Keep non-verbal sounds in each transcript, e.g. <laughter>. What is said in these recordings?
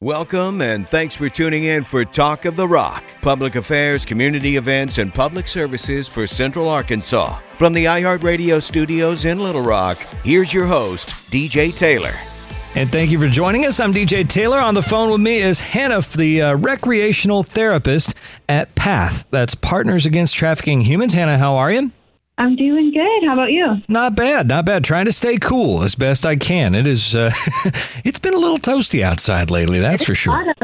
Welcome and thanks for tuning in for Talk of the Rock, public affairs, community events, and public services for Central Arkansas. From the iHeartRadio studios in Little Rock, here's your host, DJ Taylor. And thank you for joining us. I'm DJ Taylor. On the phone with me is Hannah, the uh, recreational therapist at PATH. That's Partners Against Trafficking Humans. Hannah, how are you? I'm doing good. How about you? Not bad, not bad. Trying to stay cool as best I can. It is. Uh, <laughs> it's been a little toasty outside lately. That's for sure.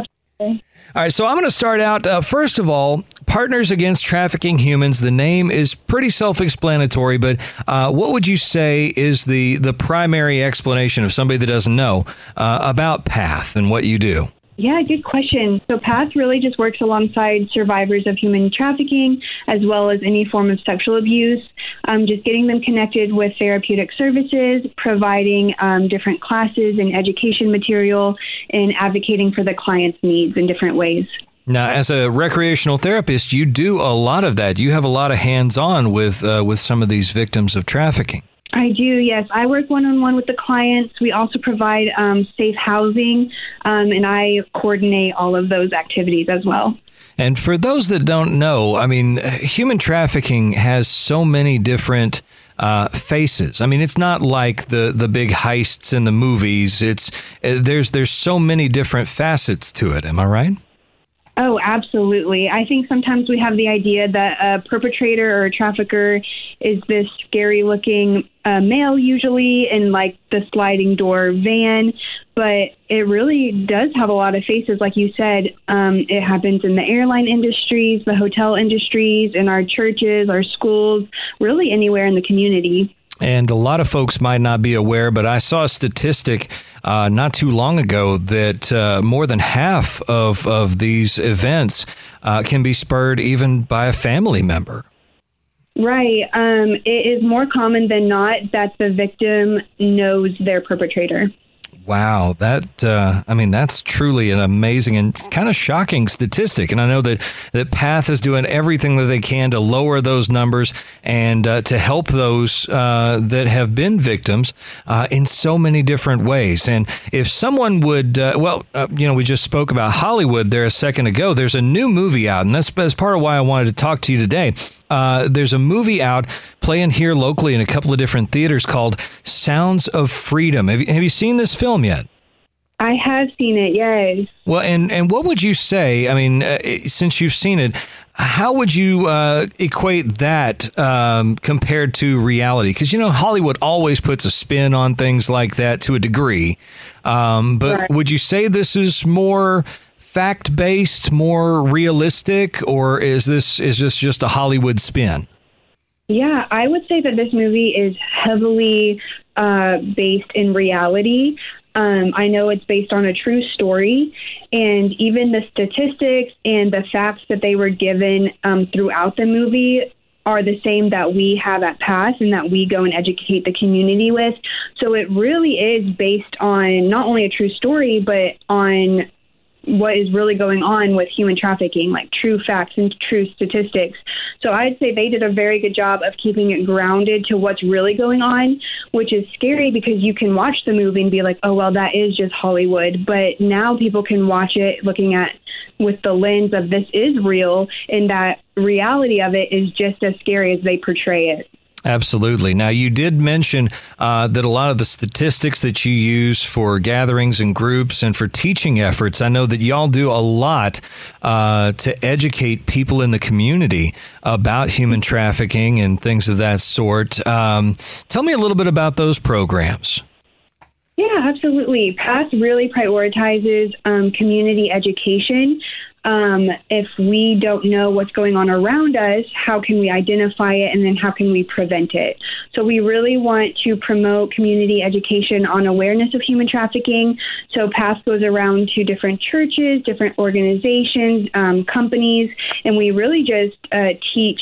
All right, so I'm going to start out. Uh, first of all, Partners Against Trafficking Humans. The name is pretty self-explanatory, but uh, what would you say is the the primary explanation of somebody that doesn't know uh, about Path and what you do? Yeah, good question. So PATH really just works alongside survivors of human trafficking as well as any form of sexual abuse, um, just getting them connected with therapeutic services, providing um, different classes and education material, and advocating for the client's needs in different ways. Now, as a recreational therapist, you do a lot of that. You have a lot of hands-on with uh, with some of these victims of trafficking. I do, yes. I work one on one with the clients. We also provide um, safe housing, um, and I coordinate all of those activities as well. And for those that don't know, I mean, human trafficking has so many different uh, faces. I mean, it's not like the the big heists in the movies. It's uh, there's there's so many different facets to it. Am I right? Oh, absolutely. I think sometimes we have the idea that a perpetrator or a trafficker is this scary looking uh, male, usually in like the sliding door van, but it really does have a lot of faces. Like you said, um, it happens in the airline industries, the hotel industries, in our churches, our schools, really anywhere in the community. And a lot of folks might not be aware, but I saw a statistic uh, not too long ago that uh, more than half of, of these events uh, can be spurred even by a family member. Right. Um, it is more common than not that the victim knows their perpetrator. Wow, that uh, I mean that's truly an amazing and kind of shocking statistic. And I know that that Path is doing everything that they can to lower those numbers and uh, to help those uh, that have been victims uh, in so many different ways. And if someone would, uh, well, uh, you know, we just spoke about Hollywood there a second ago. There's a new movie out, and that's, that's part of why I wanted to talk to you today. There's a movie out playing here locally in a couple of different theaters called Sounds of Freedom. Have you, have you seen this film yet? I have seen it, yes. Well, and, and what would you say? I mean, uh, since you've seen it, how would you uh, equate that um, compared to reality? Because, you know, Hollywood always puts a spin on things like that to a degree. Um, but right. would you say this is more fact based, more realistic, or is this is this just a Hollywood spin? Yeah, I would say that this movie is heavily uh, based in reality. Um, I know it's based on a true story, and even the statistics and the facts that they were given um, throughout the movie are the same that we have at PATH and that we go and educate the community with. So it really is based on not only a true story, but on what is really going on with human trafficking, like true facts and true statistics. So I'd say they did a very good job of keeping it grounded to what's really going on, which is scary because you can watch the movie and be like, oh, well, that is just Hollywood. But now people can watch it looking at with the lens of this is real and that reality of it is just as scary as they portray it. Absolutely. Now, you did mention uh, that a lot of the statistics that you use for gatherings and groups and for teaching efforts, I know that y'all do a lot uh, to educate people in the community about human trafficking and things of that sort. Um, tell me a little bit about those programs. Yeah, absolutely. PATH really prioritizes um, community education um, if we don't know what's going on around us, how can we identify it and then how can we prevent it? So, we really want to promote community education on awareness of human trafficking. So, PATH goes around to different churches, different organizations, um, companies, and we really just uh, teach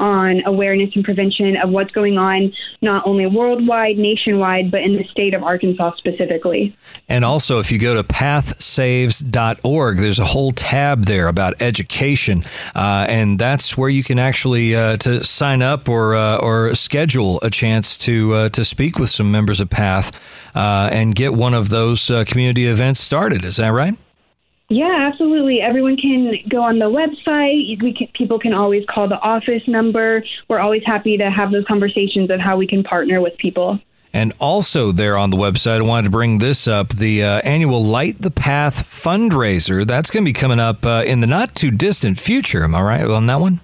on awareness and prevention of what's going on, not only worldwide, nationwide, but in the state of Arkansas specifically. And also, if you go to pathsaves.org, there's a whole tab there about education, uh, and that's where you can actually uh, to sign up or uh, or schedule a chance to uh, to speak with some members of Path uh, and get one of those uh, community events started. Is that right? Yeah, absolutely. Everyone can go on the website. We can, people can always call the office number. We're always happy to have those conversations of how we can partner with people. And also, there on the website, I wanted to bring this up the uh, annual Light the Path fundraiser. That's going to be coming up uh, in the not too distant future. Am I right on that one?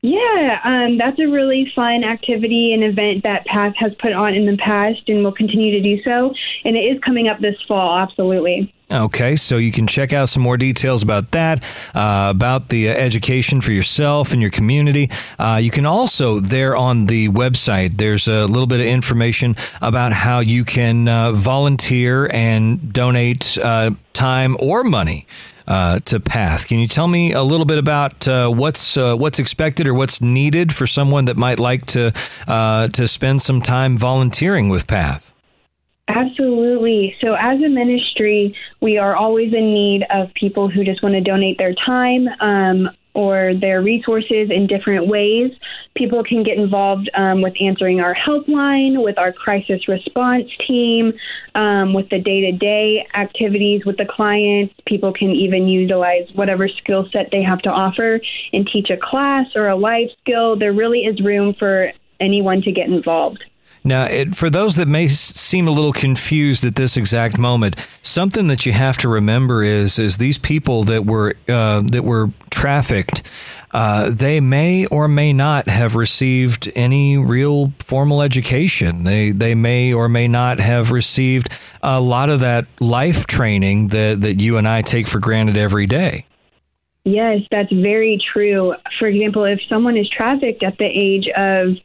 Yeah, um, that's a really fun activity and event that Path has put on in the past and will continue to do so. And it is coming up this fall, absolutely. Okay, so you can check out some more details about that, uh, about the uh, education for yourself and your community. Uh, you can also, there on the website, there's a little bit of information about how you can uh, volunteer and donate uh, time or money uh, to Path. Can you tell me a little bit about uh, what's uh, what's expected or what's needed for someone that might like to uh, to spend some time volunteering with Path? Absolutely. So, as a ministry, we are always in need of people who just want to donate their time. Um, or their resources in different ways. People can get involved um, with answering our helpline, with our crisis response team, um, with the day to day activities with the clients. People can even utilize whatever skill set they have to offer and teach a class or a life skill. There really is room for anyone to get involved. Now, it, for those that may seem a little confused at this exact moment, something that you have to remember is is these people that were uh, that were trafficked. Uh, they may or may not have received any real formal education. They they may or may not have received a lot of that life training that that you and I take for granted every day. Yes, that's very true. For example, if someone is trafficked at the age of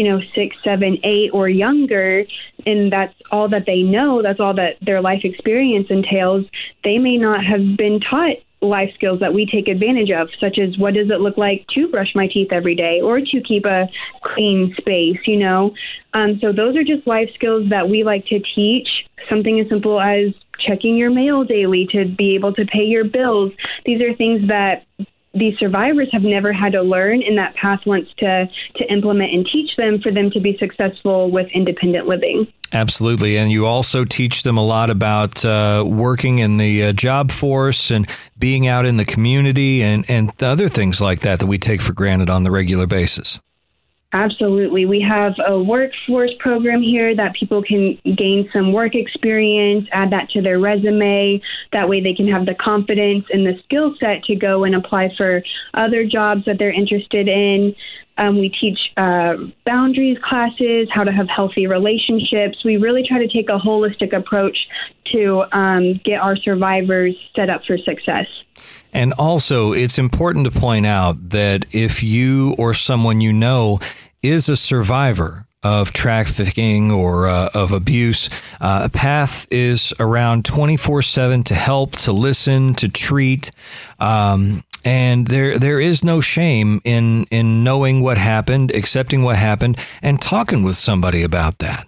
you know, six, seven, eight, or younger, and that's all that they know, that's all that their life experience entails, they may not have been taught life skills that we take advantage of, such as what does it look like to brush my teeth every day or to keep a clean space, you know? Um, so those are just life skills that we like to teach. Something as simple as checking your mail daily to be able to pay your bills. These are things that these survivors have never had to learn and that path wants to to implement and teach them for them to be successful with independent living. Absolutely. And you also teach them a lot about uh, working in the uh, job force and being out in the community and and other things like that that we take for granted on the regular basis Absolutely. We have a workforce program here that people can gain some work experience, add that to their resume. That way they can have the confidence and the skill set to go and apply for other jobs that they're interested in. Um, we teach uh, boundaries classes, how to have healthy relationships. We really try to take a holistic approach to um, get our survivors set up for success. And also, it's important to point out that if you or someone you know is a survivor of trafficking or uh, of abuse, uh, Path is around 24 7 to help, to listen, to treat. Um, and there there is no shame in in knowing what happened, accepting what happened, and talking with somebody about that.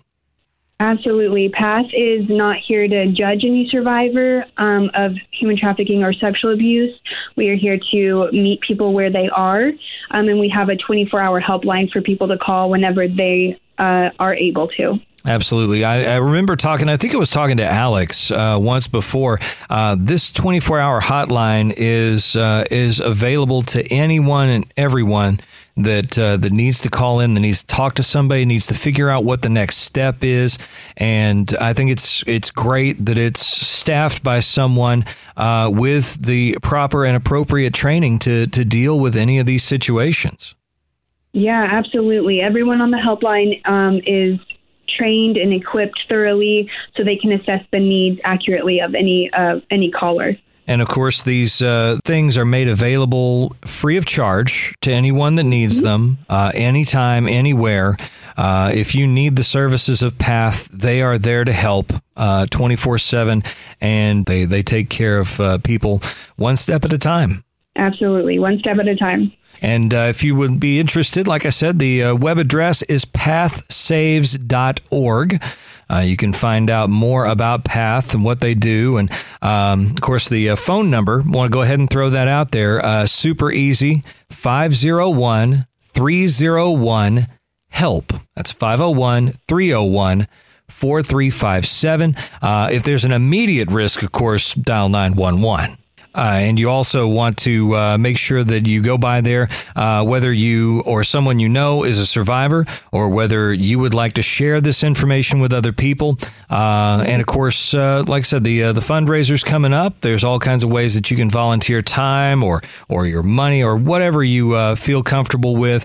Absolutely. PATH is not here to judge any survivor um, of human trafficking or sexual abuse. We are here to meet people where they are, um, and we have a 24 hour helpline for people to call whenever they uh, are able to. Absolutely. I, I, remember talking, I think I was talking to Alex uh, once before. Uh, this 24 hour hotline is, uh, is available to anyone and everyone that uh, that needs to call in, that needs to talk to somebody, needs to figure out what the next step is. And I think it's it's great that it's staffed by someone uh, with the proper and appropriate training to to deal with any of these situations. Yeah, absolutely. Everyone on the helpline um, is trained and equipped thoroughly so they can assess the needs accurately of any uh, any caller. And of course, these uh, things are made available free of charge to anyone that needs mm-hmm. them, uh, anytime, anywhere. Uh, if you need the services of Path, they are there to help uh, 24 7, and they, they take care of uh, people one step at a time. Absolutely, one step at a time. And uh, if you would be interested, like I said, the uh, web address is pathsaves.org. Uh, you can find out more about Path and what they do. And um, of course, the uh, phone number, want to go ahead and throw that out there. Uh, super easy 501 301 HELP. That's 501 301 4357. Uh, if there's an immediate risk, of course, dial 911. Uh, and you also want to uh, make sure that you go by there, uh, whether you or someone you know is a survivor, or whether you would like to share this information with other people. And of course, like I said, the the fundraiser's coming up. There's all kinds of ways that you can volunteer time or or your money or whatever you feel comfortable with,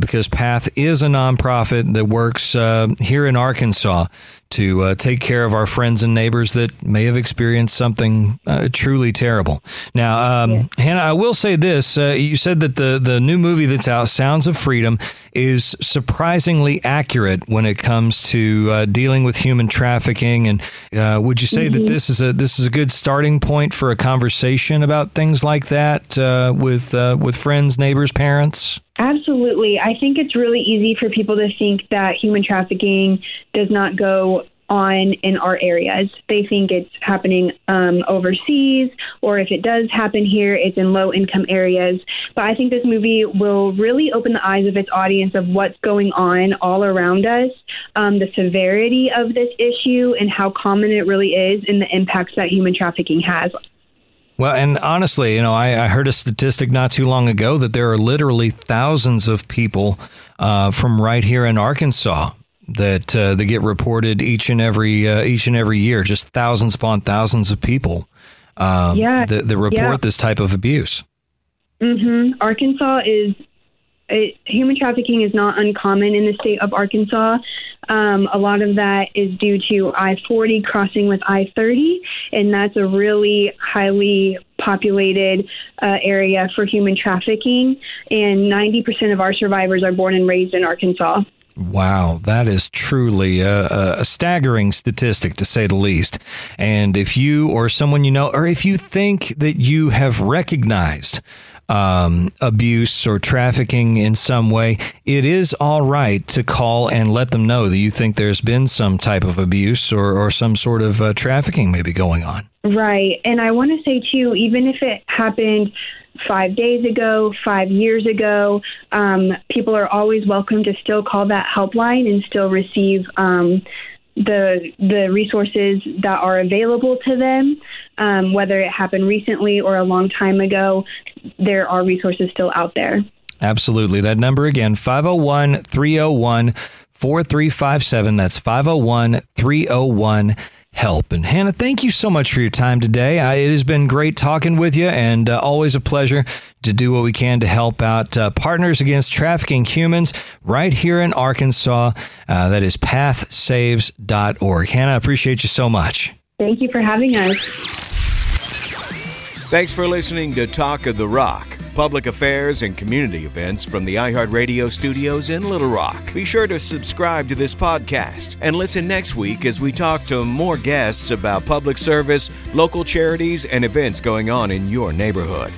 because Path is a nonprofit that works here in Arkansas to uh, take care of our friends and neighbors that may have experienced something uh, truly terrible. Now, um, yeah. Hannah, I will say this: uh, you said that the the new movie that's out, Sounds of Freedom, is surprisingly accurate when it comes to uh, dealing with human trafficking. And uh, would you say mm-hmm. that this is a this is a good starting point for a conversation about things like that uh, with with friends, neighbors, parents? Absolutely. I think it's really easy for people to think that human trafficking does not go on in our areas. They think it's happening um, overseas, or if it does happen here, it's in low income areas. But I think this movie will really open the eyes of its audience of what's going on all around us, um, the severity of this issue, and how common it really is, and the impacts that human trafficking has well, and honestly, you know, I, I, heard a statistic not too long ago that there are literally thousands of people uh, from right here in Arkansas that uh, that get reported each and every uh, each and every year. Just thousands upon thousands of people um, yeah, that, that report yeah. this type of abuse. Mm-hmm. Arkansas is it, human trafficking is not uncommon in the state of Arkansas. Um, a lot of that is due to I 40 crossing with I 30, and that's a really highly populated uh, area for human trafficking. And 90% of our survivors are born and raised in Arkansas. Wow, that is truly a, a, staggering statistic to say the least. And if you or someone you know, or if you think that you have recognized um, abuse or trafficking in some way, it is all right to call and let them know that you think there's been some type of abuse or, or some sort of uh, trafficking maybe going on. Right. And I want to say, too, even if it happened five days ago, five years ago, um, people are always welcome to still call that helpline and still receive. Um, the the resources that are available to them, um, whether it happened recently or a long time ago, there are resources still out there. Absolutely. That number again, 501 301 4357. That's 501 301 help. And Hannah, thank you so much for your time today. I, it has been great talking with you and uh, always a pleasure to do what we can to help out uh, Partners Against Trafficking Humans right here in Arkansas. Uh, that is pathsaves.org. Hannah, I appreciate you so much. Thank you for having us. Thanks for listening to Talk of the Rock public affairs, and community events from the iHeartRadio studios in Little Rock. Be sure to subscribe to this podcast and listen next week as we talk to more guests about public service, local charities, and events going on in your neighborhood.